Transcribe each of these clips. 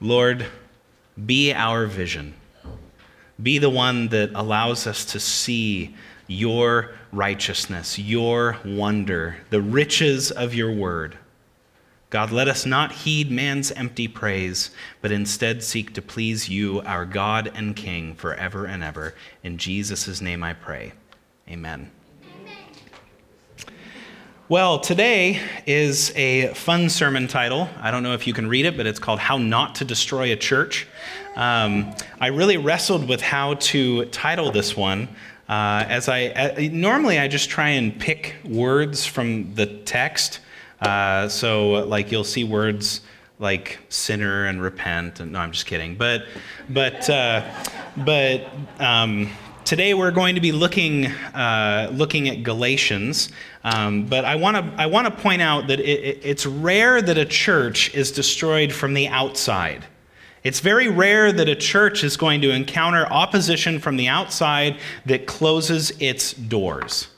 Lord, be our vision. Be the one that allows us to see your righteousness, your wonder, the riches of your word. God, let us not heed man's empty praise, but instead seek to please you, our God and King, forever and ever. In Jesus' name I pray. Amen. Well, today is a fun sermon title. I don't know if you can read it, but it's called How Not to Destroy a Church. Um, I really wrestled with how to title this one. Uh, as I uh, normally I just try and pick words from the text. Uh, so like you'll see words like sinner and repent. And no, I'm just kidding. But but uh, but um, today we're going to be looking uh, looking at Galatians. Um, but I want to I want to point out that it, it's rare that a church is destroyed from the outside. It's very rare that a church is going to encounter opposition from the outside that closes its doors.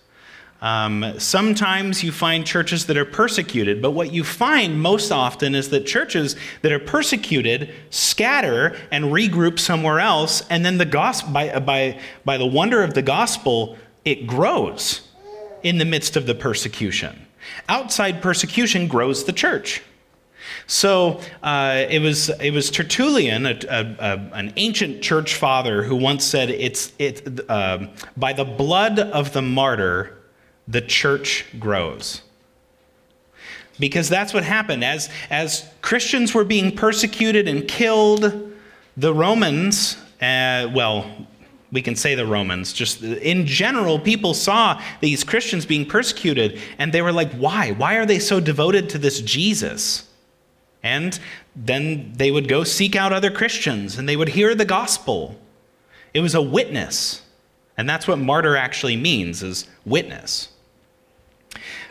Um, sometimes you find churches that are persecuted, but what you find most often is that churches that are persecuted scatter and regroup somewhere else, and then the gospel, by, by, by the wonder of the gospel, it grows in the midst of the persecution. Outside persecution grows the church. So uh, it, was, it was Tertullian, a, a, a, an ancient church father, who once said, it's, it, uh, By the blood of the martyr, the church grows. Because that's what happened. As, as Christians were being persecuted and killed, the Romans, uh, well, we can say the Romans, just in general, people saw these Christians being persecuted and they were like, why? Why are they so devoted to this Jesus? And then they would go seek out other Christians and they would hear the gospel. It was a witness. And that's what martyr actually means is witness.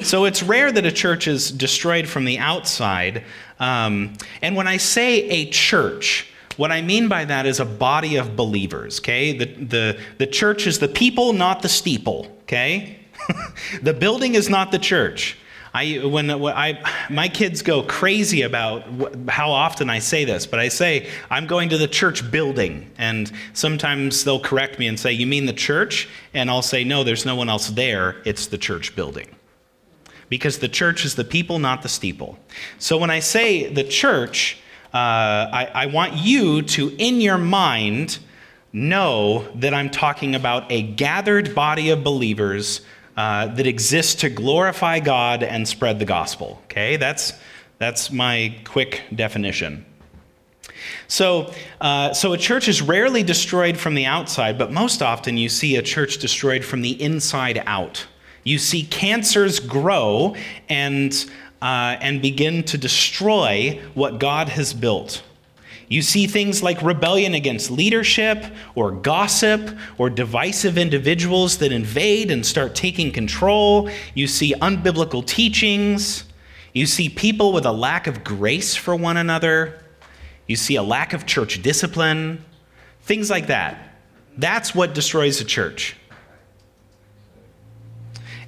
So it's rare that a church is destroyed from the outside. Um, and when I say a church, what I mean by that is a body of believers, okay? The, the, the church is the people, not the steeple, okay? the building is not the church. I, when, I, my kids go crazy about how often I say this, but I say, I'm going to the church building. And sometimes they'll correct me and say, You mean the church? And I'll say, No, there's no one else there. It's the church building because the church is the people, not the steeple. So when I say the church, uh, I, I want you to, in your mind, know that I'm talking about a gathered body of believers uh, that exists to glorify God and spread the gospel. Okay, that's that's my quick definition. So, uh, so a church is rarely destroyed from the outside, but most often you see a church destroyed from the inside out. You see cancers grow and, uh, and begin to destroy what God has built. You see things like rebellion against leadership, or gossip, or divisive individuals that invade and start taking control. You see unbiblical teachings. You see people with a lack of grace for one another. You see a lack of church discipline. Things like that. That's what destroys a church.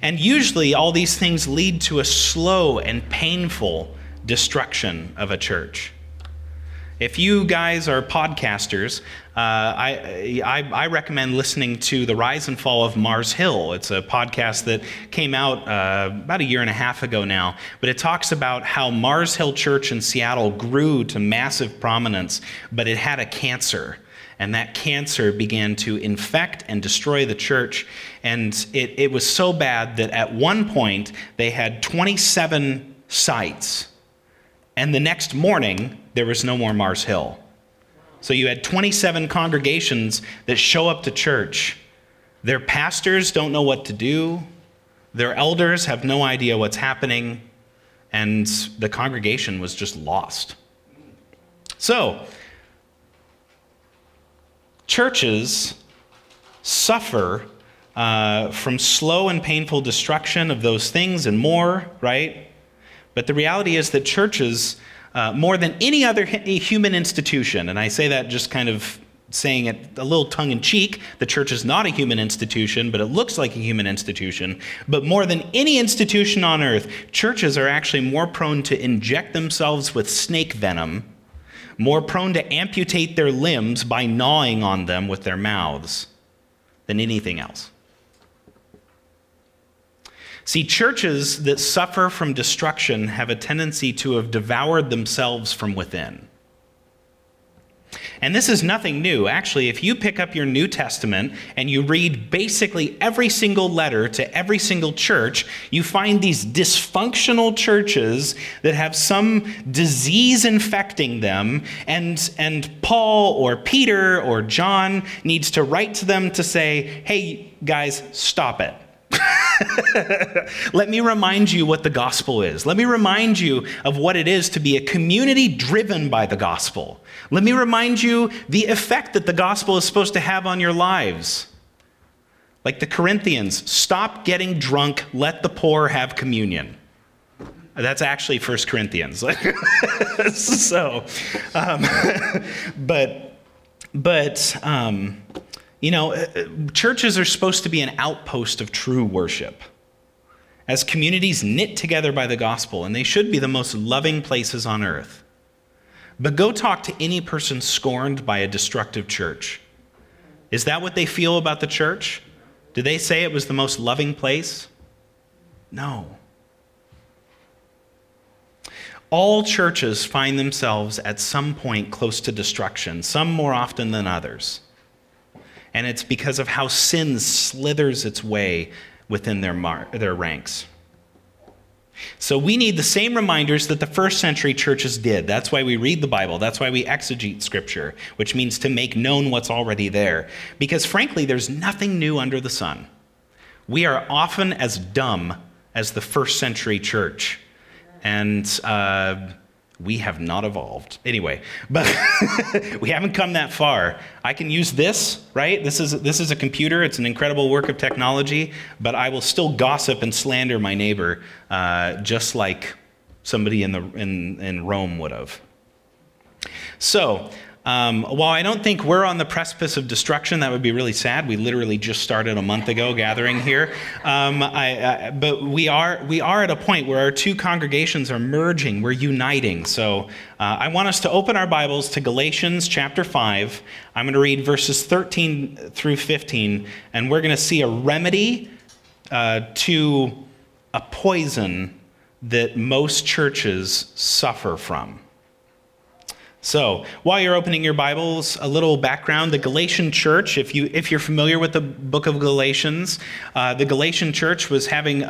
And usually, all these things lead to a slow and painful destruction of a church. If you guys are podcasters, uh, I, I, I, recommend listening to The Rise and Fall of Mars Hill. It's a podcast that came out uh, about a year and a half ago now, but it talks about how Mars Hill Church in Seattle grew to massive prominence, but it had a cancer and that cancer began to infect and destroy the church. And it, it was so bad that at one point they had 27 sites, and the next morning there was no more Mars Hill. So you had 27 congregations that show up to church. Their pastors don't know what to do, their elders have no idea what's happening, and the congregation was just lost. So, Churches suffer uh, from slow and painful destruction of those things and more, right? But the reality is that churches, uh, more than any other human institution, and I say that just kind of saying it a little tongue in cheek, the church is not a human institution, but it looks like a human institution. But more than any institution on earth, churches are actually more prone to inject themselves with snake venom more prone to amputate their limbs by gnawing on them with their mouths than anything else. See, churches that suffer from destruction have a tendency to have devoured themselves from within. And this is nothing new. Actually, if you pick up your New Testament and you read basically every single letter to every single church, you find these dysfunctional churches that have some disease infecting them. And, and Paul or Peter or John needs to write to them to say, hey, guys, stop it. Let me remind you what the gospel is. Let me remind you of what it is to be a community driven by the gospel. Let me remind you the effect that the gospel is supposed to have on your lives. Like the Corinthians, stop getting drunk, let the poor have communion. That's actually 1 Corinthians. so, um, but, but, um, you know, uh, uh, churches are supposed to be an outpost of true worship. As communities knit together by the gospel, and they should be the most loving places on earth. But go talk to any person scorned by a destructive church. Is that what they feel about the church? Do they say it was the most loving place? No. All churches find themselves at some point close to destruction, some more often than others and it's because of how sin slithers its way within their, mar- their ranks. So we need the same reminders that the first century churches did. That's why we read the Bible. That's why we exegete scripture, which means to make known what's already there. Because frankly, there's nothing new under the sun. We are often as dumb as the first century church. And uh, we have not evolved. Anyway, but we haven't come that far. I can use this, right? This is, this is a computer, it's an incredible work of technology, but I will still gossip and slander my neighbor uh, just like somebody in, the, in, in Rome would have. So, um, while I don't think we're on the precipice of destruction, that would be really sad. We literally just started a month ago gathering here. Um, I, I, but we are, we are at a point where our two congregations are merging, we're uniting. So uh, I want us to open our Bibles to Galatians chapter 5. I'm going to read verses 13 through 15, and we're going to see a remedy uh, to a poison that most churches suffer from. So, while you're opening your Bibles, a little background. The Galatian church, if, you, if you're familiar with the book of Galatians, uh, the Galatian church was having a,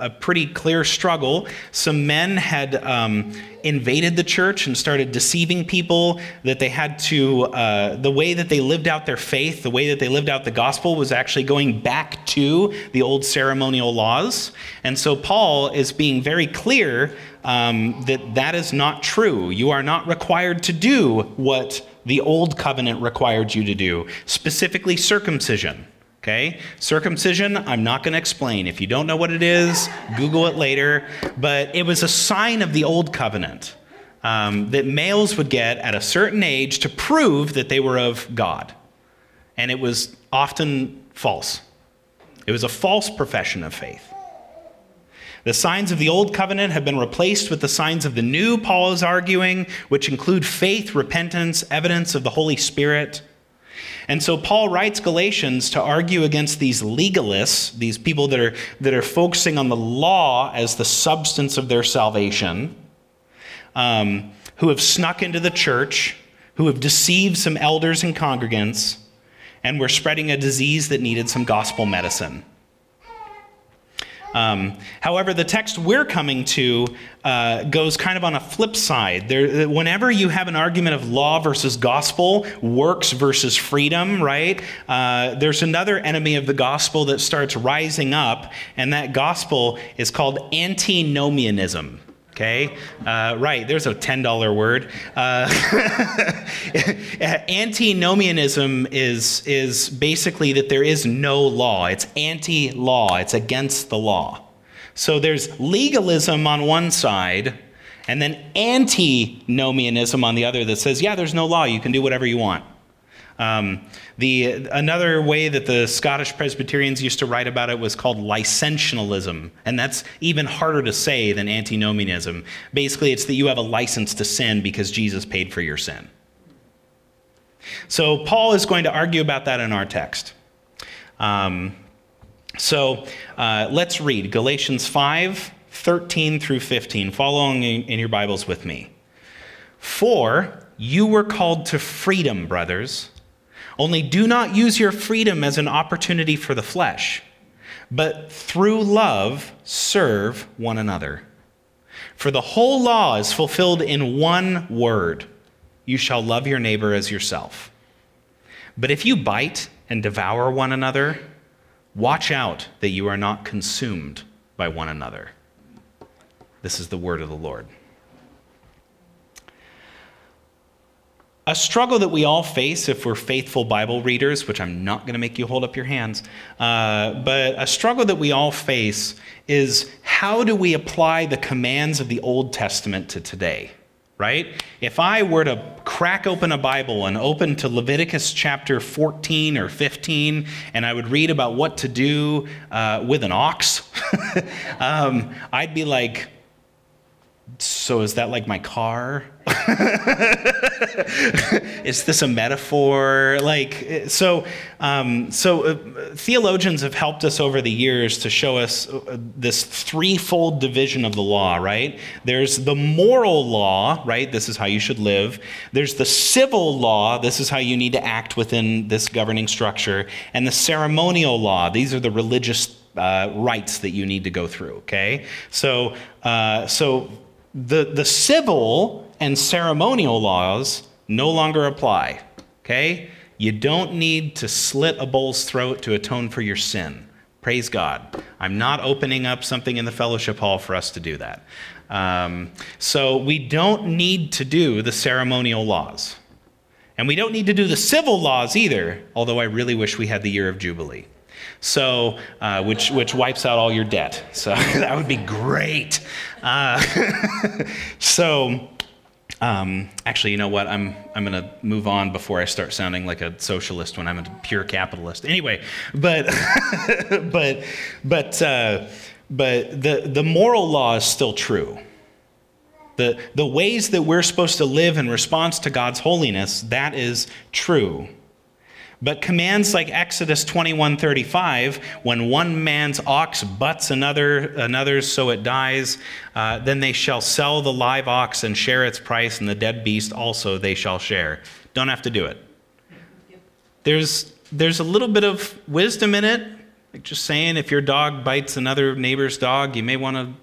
a, a, pretty clear struggle. Some men had um, invaded the church and started deceiving people that they had to, uh, the way that they lived out their faith, the way that they lived out the gospel was actually going back to the old ceremonial laws. And so Paul is being very clear um, that that is not true. You are not required to do what the old covenant required you to do, specifically circumcision. Okay? Circumcision, I'm not going to explain. If you don't know what it is, Google it later. But it was a sign of the old covenant um, that males would get at a certain age to prove that they were of God. And it was often false, it was a false profession of faith. The signs of the old covenant have been replaced with the signs of the new, Paul is arguing, which include faith, repentance, evidence of the Holy Spirit. And so Paul writes Galatians to argue against these legalists, these people that are, that are focusing on the law as the substance of their salvation, um, who have snuck into the church, who have deceived some elders and congregants, and were spreading a disease that needed some gospel medicine. Um, however, the text we're coming to uh, goes kind of on a flip side. There, whenever you have an argument of law versus gospel, works versus freedom, right? Uh, there's another enemy of the gospel that starts rising up, and that gospel is called antinomianism. Okay, uh, right. There's a ten dollar word. Uh, antinomianism is is basically that there is no law. It's anti-law. It's against the law. So there's legalism on one side, and then antinomianism on the other that says, yeah, there's no law. You can do whatever you want. Um, the, another way that the Scottish Presbyterians used to write about it was called licentialism, and that's even harder to say than antinomianism. Basically, it's that you have a license to sin because Jesus paid for your sin. So, Paul is going to argue about that in our text. Um, so, uh, let's read Galatians 5 13 through 15. Follow along in, in your Bibles with me. For you were called to freedom, brothers. Only do not use your freedom as an opportunity for the flesh, but through love serve one another. For the whole law is fulfilled in one word you shall love your neighbor as yourself. But if you bite and devour one another, watch out that you are not consumed by one another. This is the word of the Lord. A struggle that we all face if we're faithful Bible readers, which I'm not going to make you hold up your hands, uh, but a struggle that we all face is how do we apply the commands of the Old Testament to today? Right? If I were to crack open a Bible and open to Leviticus chapter 14 or 15, and I would read about what to do uh, with an ox, um, I'd be like, so is that like my car? is this a metaphor? Like, so, um, so uh, theologians have helped us over the years to show us uh, this threefold division of the law, right? There's the moral law, right? This is how you should live. There's the civil law. This is how you need to act within this governing structure. And the ceremonial law. These are the religious uh, rites that you need to go through, okay? So, uh, so the, the civil and ceremonial laws no longer apply. Okay? You don't need to slit a bull's throat to atone for your sin. Praise God. I'm not opening up something in the fellowship hall for us to do that. Um, so we don't need to do the ceremonial laws. And we don't need to do the civil laws either, although I really wish we had the year of Jubilee. So, uh, which, which wipes out all your debt. So that would be great. Uh, so, um, actually, you know what? I'm, I'm to move on before I start sounding like a socialist when I'm a pure capitalist. Anyway, but, but, but, uh, but the, the moral law is still true. The, the ways that we're supposed to live in response to God's holiness, that is true. But commands like Exodus 21:35, when one man's ox butts another another's so it dies, uh, then they shall sell the live ox and share its price, and the dead beast also they shall share. Don't have to do it. There's there's a little bit of wisdom in it. Like just saying, if your dog bites another neighbor's dog, you may want to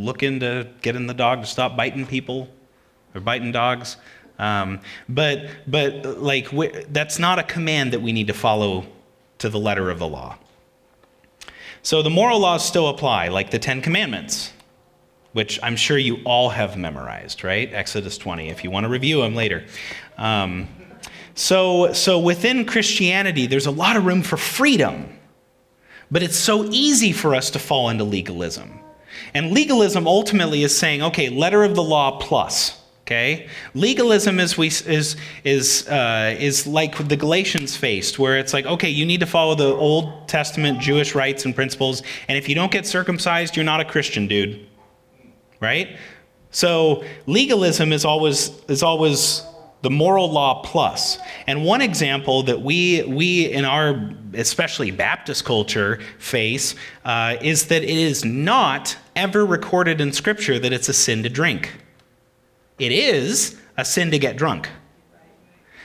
look into getting the dog to stop biting people or biting dogs. Um, but but like that's not a command that we need to follow to the letter of the law. So the moral laws still apply, like the Ten Commandments, which I'm sure you all have memorized, right? Exodus 20, if you want to review them later. Um, so, so within Christianity, there's a lot of room for freedom, but it's so easy for us to fall into legalism. And legalism ultimately is saying, okay, letter of the law plus. Okay, legalism is we is is uh, is like the Galatians faced, where it's like, okay, you need to follow the Old Testament Jewish rites and principles, and if you don't get circumcised, you're not a Christian, dude. Right? So legalism is always is always the moral law plus. And one example that we we in our especially Baptist culture face uh, is that it is not ever recorded in Scripture that it's a sin to drink. It is a sin to get drunk.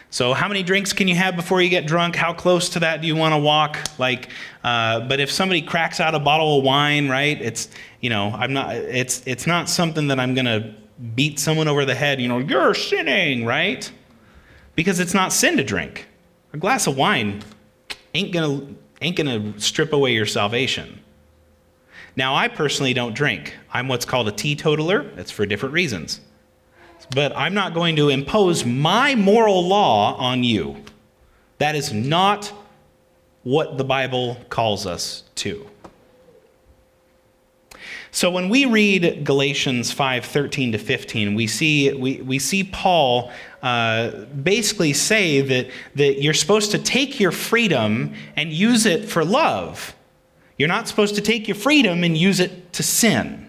So, how many drinks can you have before you get drunk? How close to that do you want to walk? Like, uh, but if somebody cracks out a bottle of wine, right? It's you know, I'm not. It's it's not something that I'm gonna beat someone over the head. You know, you're sinning, right? Because it's not sin to drink. A glass of wine ain't gonna ain't gonna strip away your salvation. Now, I personally don't drink. I'm what's called a teetotaler. That's for different reasons but I'm not going to impose my moral law on you. That is not what the Bible calls us to. So when we read Galatians 5 13 to 15, we see, we, we see Paul uh, basically say that, that you're supposed to take your freedom and use it for love. You're not supposed to take your freedom and use it to sin.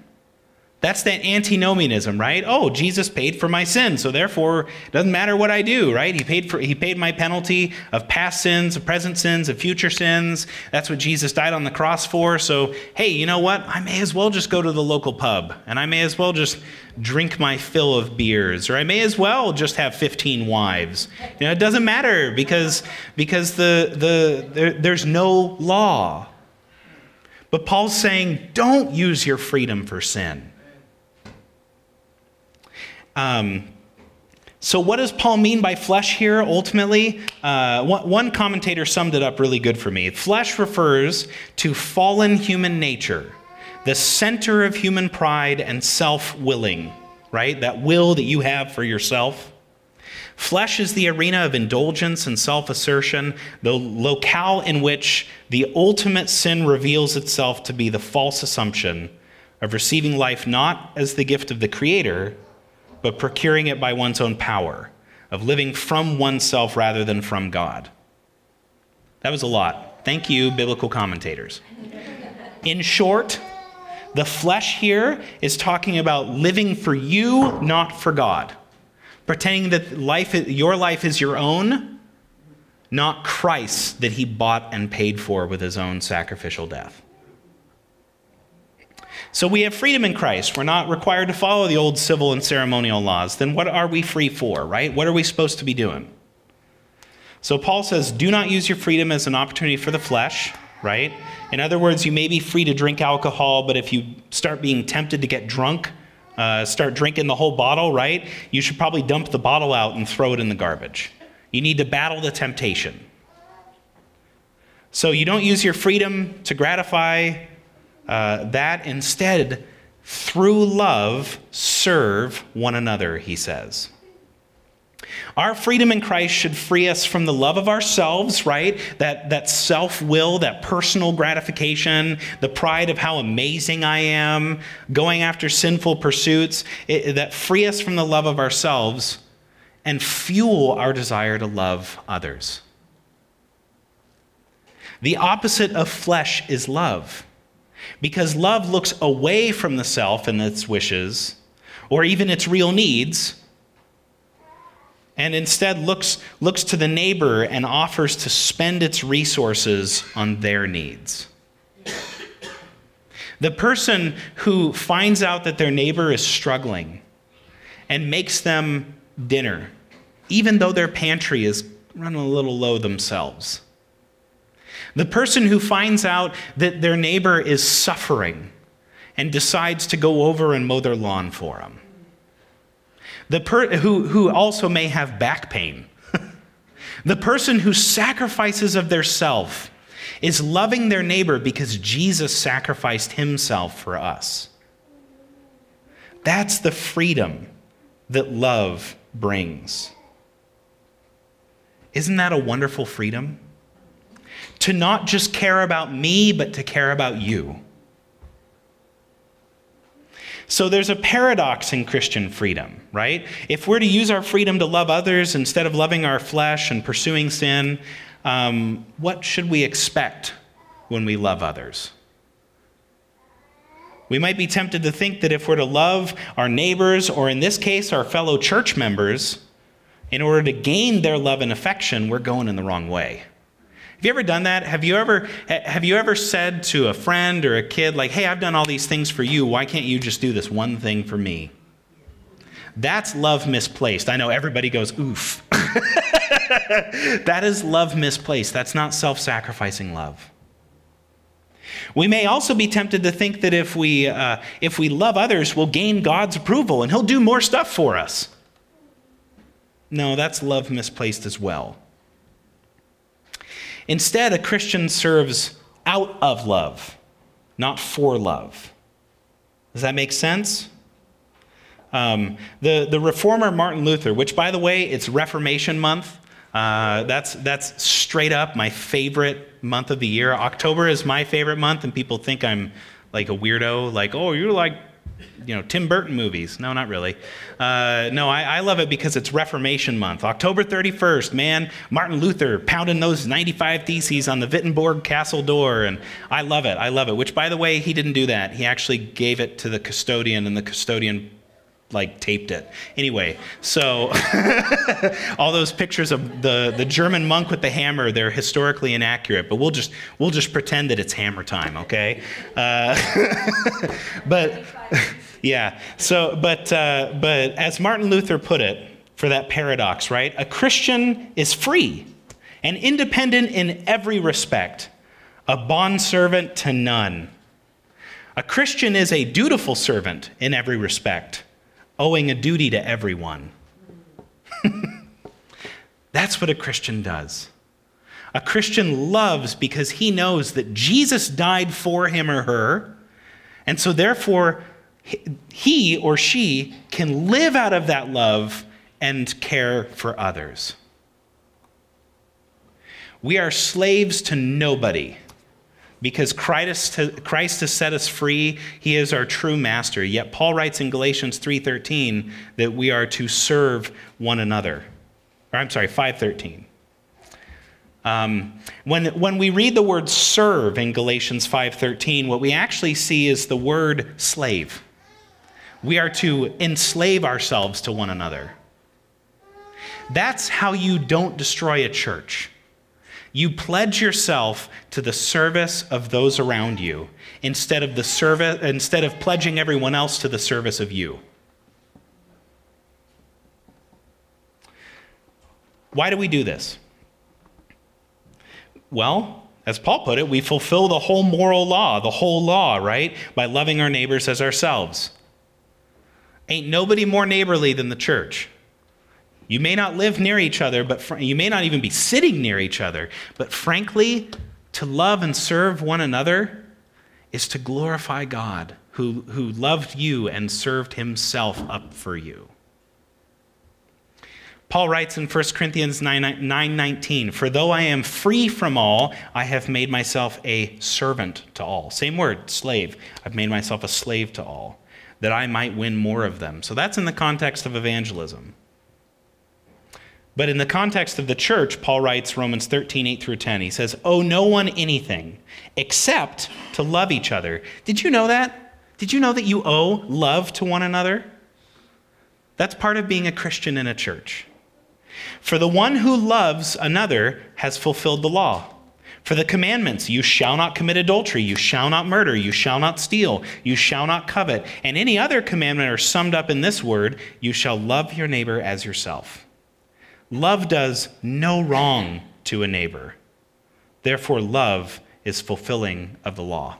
That's that antinomianism, right? Oh, Jesus paid for my sin, so therefore it doesn't matter what I do, right? He paid for he paid my penalty of past sins, of present sins, of future sins. That's what Jesus died on the cross for. So, hey, you know what? I may as well just go to the local pub and I may as well just drink my fill of beers or I may as well just have 15 wives. You know, it doesn't matter because because the the there, there's no law. But Paul's saying, don't use your freedom for sin. Um, so, what does Paul mean by flesh here ultimately? Uh, one, commentator summed it up really good for me. Flesh refers to fallen human nature, the center of human pride and self willing, right? That will that you have for yourself. Flesh is the arena of indulgence and self assertion, the locale in which the ultimate sin reveals itself to be the false assumption of receiving life not as the gift of the Creator, but procuring it by one's own power, of living from oneself rather than from God. That was a lot. Thank you, biblical commentators. In short, the flesh here is talking about living for you, not for God. Pretending that life, your life is your own, not Christ's that he bought and paid for with his own sacrificial death. So we have freedom in Christ. We're not required to follow the old civil and ceremonial laws. Then what are we free for, right? What are we supposed to be doing? So Paul says, do not use your freedom as an opportunity for the flesh, right? In other words, you may be free to drink alcohol, but if you start being tempted to get drunk, uh, start drinking the whole bottle, right? You should probably dump the bottle out and throw it in the garbage. You need to battle the temptation. So you don't use your freedom to gratify uh, that instead, through love, serve one another, he says. Our freedom in Christ should free us from the love of ourselves, right? That, that self will, that personal gratification, the pride of how amazing I am, going after sinful pursuits, it, that free us from the love of ourselves and fuel our desire to love others. The opposite of flesh is love. Because love looks away from the self and its wishes, or even its real needs, and instead looks, looks to the neighbor and offers to spend its resources on their needs. The person who finds out that their neighbor is struggling and makes them dinner, even though their pantry is running a little low themselves the person who finds out that their neighbor is suffering and decides to go over and mow their lawn for them. The per- who, who also may have back pain. the person who sacrifices of their self is loving their neighbor because Jesus sacrificed himself for us. That's the freedom that love brings. Isn't that a wonderful freedom? To not just care about me, but to care about you. So there's a paradox in Christian freedom, right? If we're to use our freedom to love others instead of loving our flesh and pursuing sin, um, what should we expect when we love others? We might be tempted to think that if we're to love our neighbors, or in this case, our fellow church members, in order to gain their love and affection, we're going in the wrong way. Have you ever done that? Have you ever have you ever said to a friend or a kid like, "Hey, I've done all these things for you. Why can't you just do this one thing for me?" That's love misplaced. I know everybody goes, "Oof." that is love misplaced. That's not self-sacrificing love. We may also be tempted to think that if we, uh, if we love others, we'll gain God's approval and He'll do more stuff for us. No, that's love misplaced as well. Instead, a Christian serves out of love, not for love. Does that make sense? Um, the, the reformer Martin Luther, which, by the way, it's Reformation month. Uh, that's, that's straight up my favorite month of the year. October is my favorite month, and people think I'm like a weirdo, like, oh, you're like you know, Tim Burton movies. No, not really. Uh, no, I, I, love it because it's Reformation Month. October 31st, man, Martin Luther pounding those 95 theses on the Wittenberg Castle door. And I love it. I love it. Which, by the way, he didn't do that. He actually gave it to the custodian, and the custodian like taped it. Anyway, so all those pictures of the, the German monk with the hammer, they're historically inaccurate, but we'll just we'll just pretend that it's hammer time, okay? Uh, but yeah, so but uh, but as Martin Luther put it, for that paradox, right? A Christian is free and independent in every respect, a bondservant to none. A Christian is a dutiful servant in every respect owing a duty to everyone. That's what a Christian does. A Christian loves because he knows that Jesus died for him or her, and so therefore he or she can live out of that love and care for others. We are slaves to nobody because Christ, Christ has set us free he is our true master. Yet paul writes in galatians 3.13 that we are to serve one another. Or i'm sorry 5.13 um, when, when we read the word serve in galatians 5.13 what we actually see is the word slave. We are to enslave ourselves to one another. That's how you don't destroy a church you pledge yourself to the service of those around you instead of the service instead of pledging everyone else to the service of you. Why do we do this? Well, as Paul put it, we fulfill the whole moral law, the whole law, right? By loving our neighbors as ourselves. Ain't nobody more neighborly than the church. You may not live near each other, but fr- you may not even be sitting near each other. But frankly, to love and serve one another is to glorify God who, who loved you and served himself up for you. Paul writes in 1 Corinthians 9, 9 19, For though I am free from all, I have made myself a servant to all. Same word, slave. I've made myself a slave to all, that I might win more of them. So that's in the context of evangelism. But in the context of the church, Paul writes Romans 13, 8 through 10. He says, Owe no one anything except to love each other. Did you know that? Did you know that you owe love to one another? That's part of being a Christian in a church. For the one who loves another has fulfilled the law. For the commandments, you shall not commit adultery, you shall not murder, you shall not steal, you shall not covet, and any other commandment are summed up in this word you shall love your neighbor as yourself. Love does no wrong to a neighbor. Therefore, love is fulfilling of the law.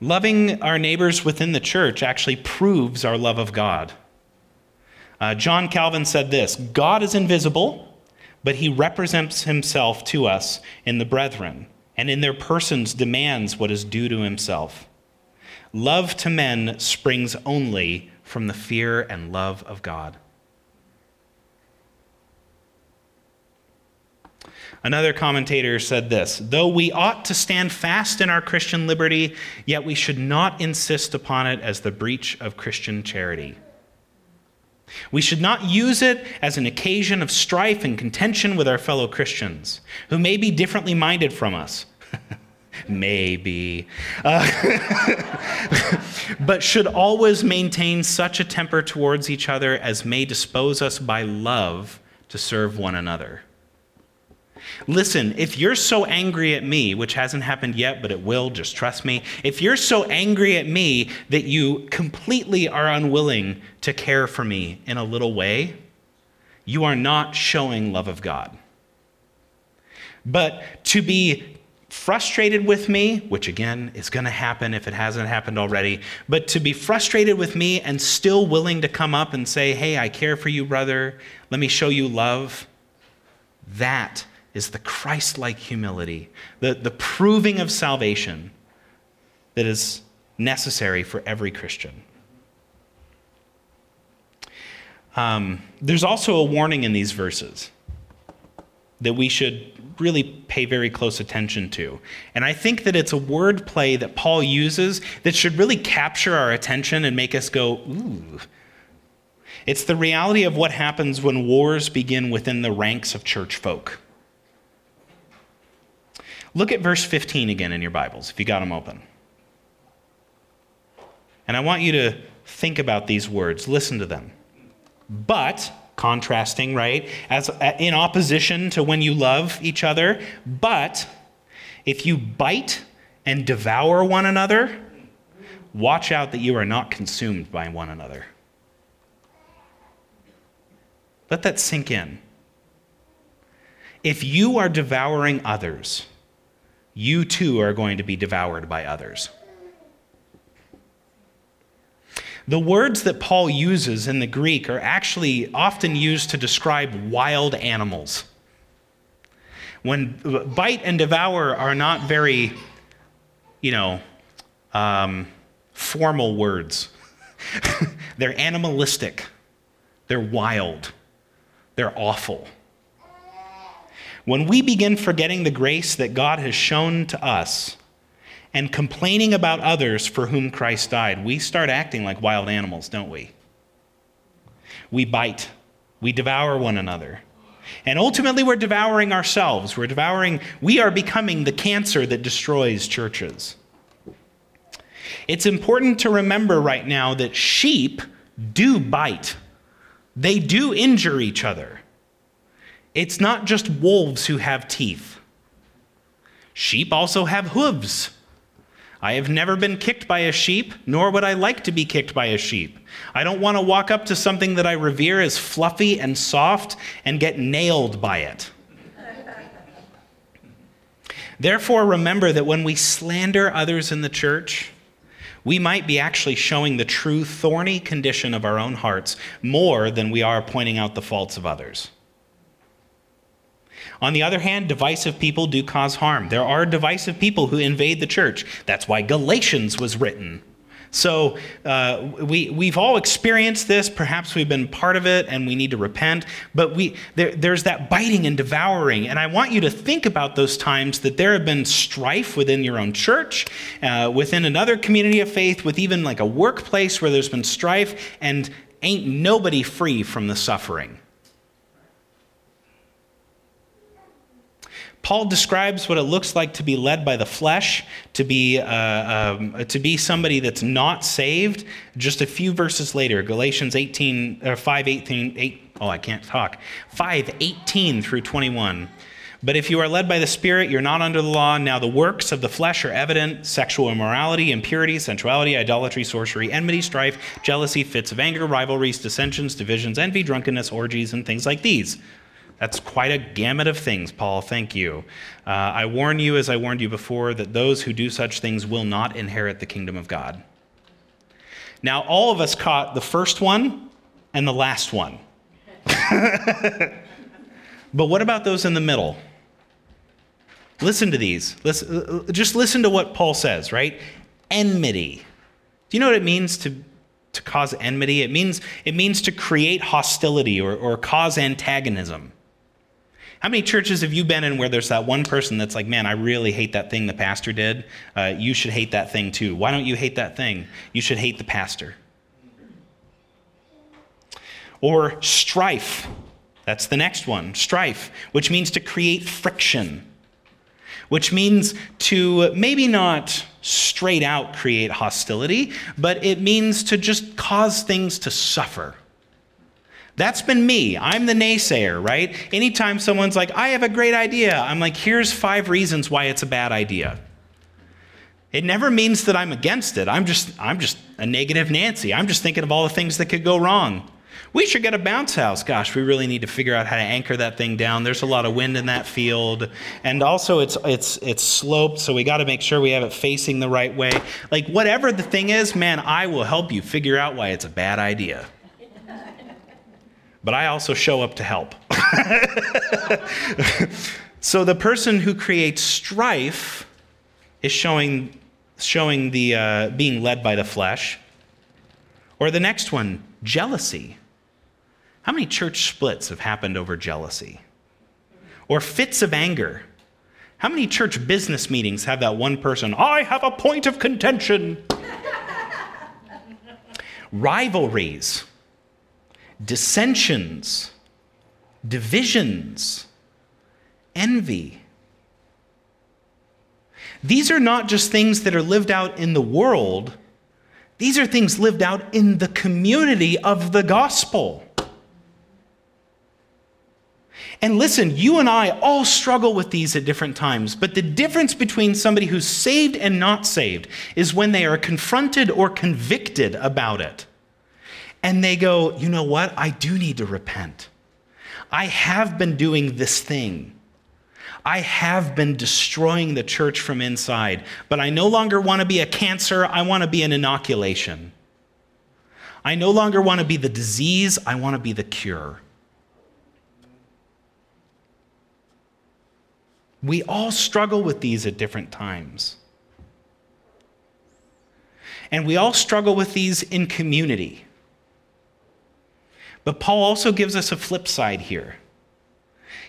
Loving our neighbors within the church actually proves our love of God. Uh, John Calvin said this God is invisible, but he represents himself to us in the brethren, and in their persons demands what is due to himself. Love to men springs only from the fear and love of God. Another commentator said this Though we ought to stand fast in our Christian liberty, yet we should not insist upon it as the breach of Christian charity. We should not use it as an occasion of strife and contention with our fellow Christians, who may be differently minded from us. Maybe. Uh, but should always maintain such a temper towards each other as may dispose us by love to serve one another. Listen, if you're so angry at me, which hasn't happened yet, but it will, just trust me. If you're so angry at me that you completely are unwilling to care for me in a little way, you are not showing love of God. But to be frustrated with me, which again is going to happen if it hasn't happened already, but to be frustrated with me and still willing to come up and say, Hey, I care for you, brother. Let me show you love. That is the Christ like humility, the, the proving of salvation that is necessary for every Christian. Um, there's also a warning in these verses. that we should really pay very close attention to. And I think that it's a word play that Paul uses that should really capture our attention and make us go, ooh. It's the reality of what happens when wars begin within the ranks of church folk. Look at verse 15 again in your Bibles, if you got them open. And I want you to think about these words, listen to them. But, contrasting, right? As uh, in opposition to when you love each other, but if you bite and devour one another, watch out that you are not consumed by one another. Let that sink in. If you are devouring others, you too are going to be devoured by others. The words that Paul uses in the Greek are actually often used to describe wild animals. When bite and devour are not very, you know, um, formal words, they're animalistic, they're wild, they're awful. When we begin forgetting the grace that God has shown to us, and complaining about others for whom Christ died, we start acting like wild animals, don't we? We bite, we devour one another. And ultimately, we're devouring ourselves. We're devouring, we are becoming the cancer that destroys churches. It's important to remember right now that sheep do bite, they do injure each other. It's not just wolves who have teeth, sheep also have hooves. I have never been kicked by a sheep, nor would I like to be kicked by a sheep. I don't want to walk up to something that I revere as fluffy and soft and get nailed by it. Therefore, remember that when we slander others in the church, we might be actually showing the true thorny condition of our own hearts more than we are pointing out the faults of others. On the other hand, divisive people do cause harm. There are divisive people who invade the church. That's why Galatians was written. So uh, we, we've all experienced this. Perhaps we've been part of it and we need to repent. But we, there, there's that biting and devouring. And I want you to think about those times that there have been strife within your own church, uh, within another community of faith, with even like a workplace where there's been strife, and ain't nobody free from the suffering. Paul describes what it looks like to be led by the flesh, to be, uh, um, to be somebody that's not saved. Just a few verses later, Galatians 18, or 5, 18, 8, oh, I can't talk. 5, 18 through 21. But if you are led by the Spirit, you're not under the law. Now the works of the flesh are evident sexual immorality, impurity, sensuality, idolatry, sorcery, enmity, strife, jealousy, fits of anger, rivalries, dissensions, divisions, envy, drunkenness, orgies, and things like these that's quite a gamut of things, Paul. Thank you. Uh, I warn you, as I warned you before, that those who do such things will not inherit the kingdom of God. Now, all of us caught the first one and the last one. but what about those in the middle? Listen to these. Listen, uh, just listen to what Paul says, right? Enmity. Do you know what it means to, to cause enmity? It means, it means to create hostility or, or cause antagonism. How many churches have you been in where there's that one person that's like, man, I really hate that thing the pastor did? Uh, you should hate that thing too. Why don't you hate that thing? You should hate the pastor. Or strife. That's the next one. Strife, which means to create friction, which means to maybe not straight out create hostility, but it means to just cause things to suffer. That's been me. I'm the naysayer, right? Anytime someone's like, I have a great idea, I'm like, here's five reasons why it's a bad idea. It never means that I'm against it. I'm just, I'm just a negative Nancy. I'm just thinking of all the things that could go wrong. We should get a bounce house. Gosh, we really need to figure out how to anchor that thing down. There's a lot of wind in that field. And also it's it's it's sloped, so we got to make sure we have it facing the right way. Like whatever the thing is, man, I will help you figure out why it's a bad idea but I also show up to help. so the person who creates strife is showing, showing the uh, being led by the flesh. Or the next one, jealousy. How many church splits have happened over jealousy? or fits of anger. How many church business meetings have that one person, I have a point of contention? Rivalries, dissensions, divisions, envy. These are not just things that are lived out in the world, these are things lived out in the community of the gospel. And listen, you and I all struggle with these at different times, but the difference between somebody who's saved and not saved is when they are confronted or convicted about it. And they go, you know what? I do need to repent. I have been doing this thing. I have been destroying the church from inside, but I no longer want to be a cancer. I want to be an inoculation. I no longer want to be the disease. I want to be the cure. We all struggle with these at different times. And we all struggle with these in community. But Paul also gives us a flip side here.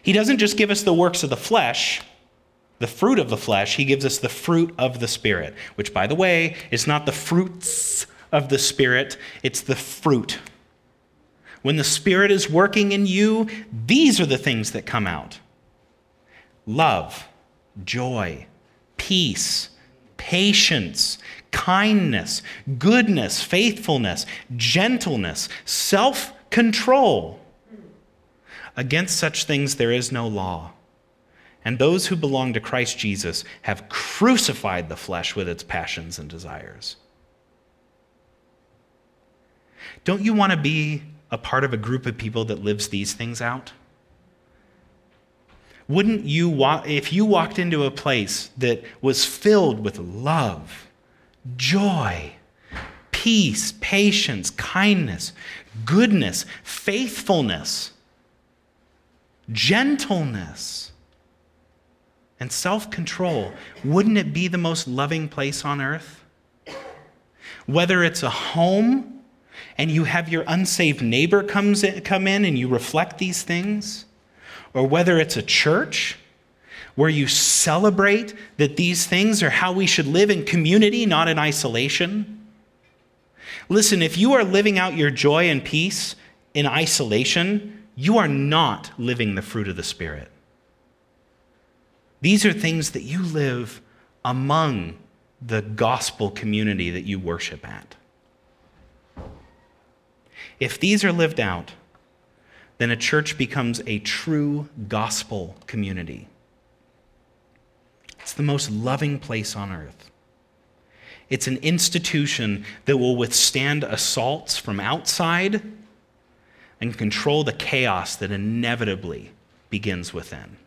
He doesn't just give us the works of the flesh, the fruit of the flesh, he gives us the fruit of the Spirit, which, by the way, is not the fruits of the Spirit, it's the fruit. When the Spirit is working in you, these are the things that come out love, joy, peace, patience, kindness, goodness, faithfulness, gentleness, self control. Against such things there is no law. And those who belong to Christ Jesus have crucified the flesh with its passions and desires. Don't you want to be a part of a group of people that lives these things out? Wouldn't you, if you walked into a place that was filled with love, joy, peace, patience, kindness, goodness, faithfulness, gentleness, and self control, wouldn't it be the most loving place on earth? Whether it's a home and you have your unsaved neighbor comes in, come in and you reflect these things, or whether it's a church where you celebrate that these things are how we should live in community, not in isolation. Listen, if you are living out your joy and peace in isolation, you are not living the fruit of the Spirit. These are things that you live among the gospel community that you worship at. If these are lived out, then a church becomes a true gospel community. It's the most loving place on earth. It's an institution that will withstand assaults from outside and control the chaos that inevitably begins within.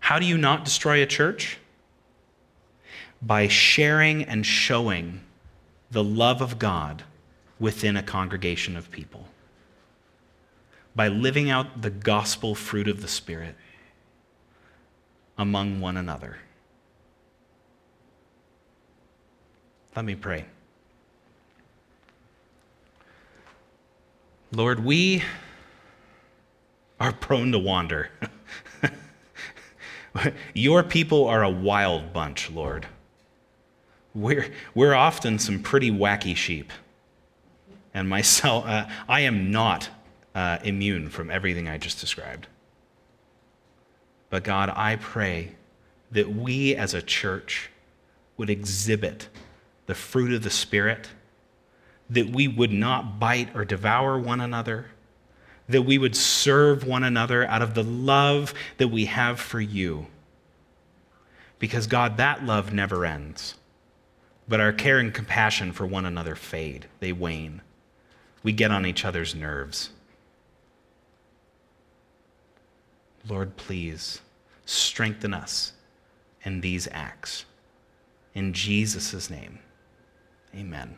How do you not destroy a church? By sharing and showing the love of God within a congregation of people. By living out the gospel fruit of the Spirit among one another. Let me pray. Lord, we are prone to wander. Your people are a wild bunch, Lord. We're, we're often some pretty wacky sheep. And myself, uh, I am not uh, immune from everything I just described. But God, I pray that we as a church would exhibit the fruit of the Spirit that we would not bite or devour one another, that we would serve one another out of the love that we have for you. Because, God, that love never ends. But our care and compassion for one another fade, they wane. We get on each other's nerves. Lord, please strengthen us in these acts. In Jesus' name, amen.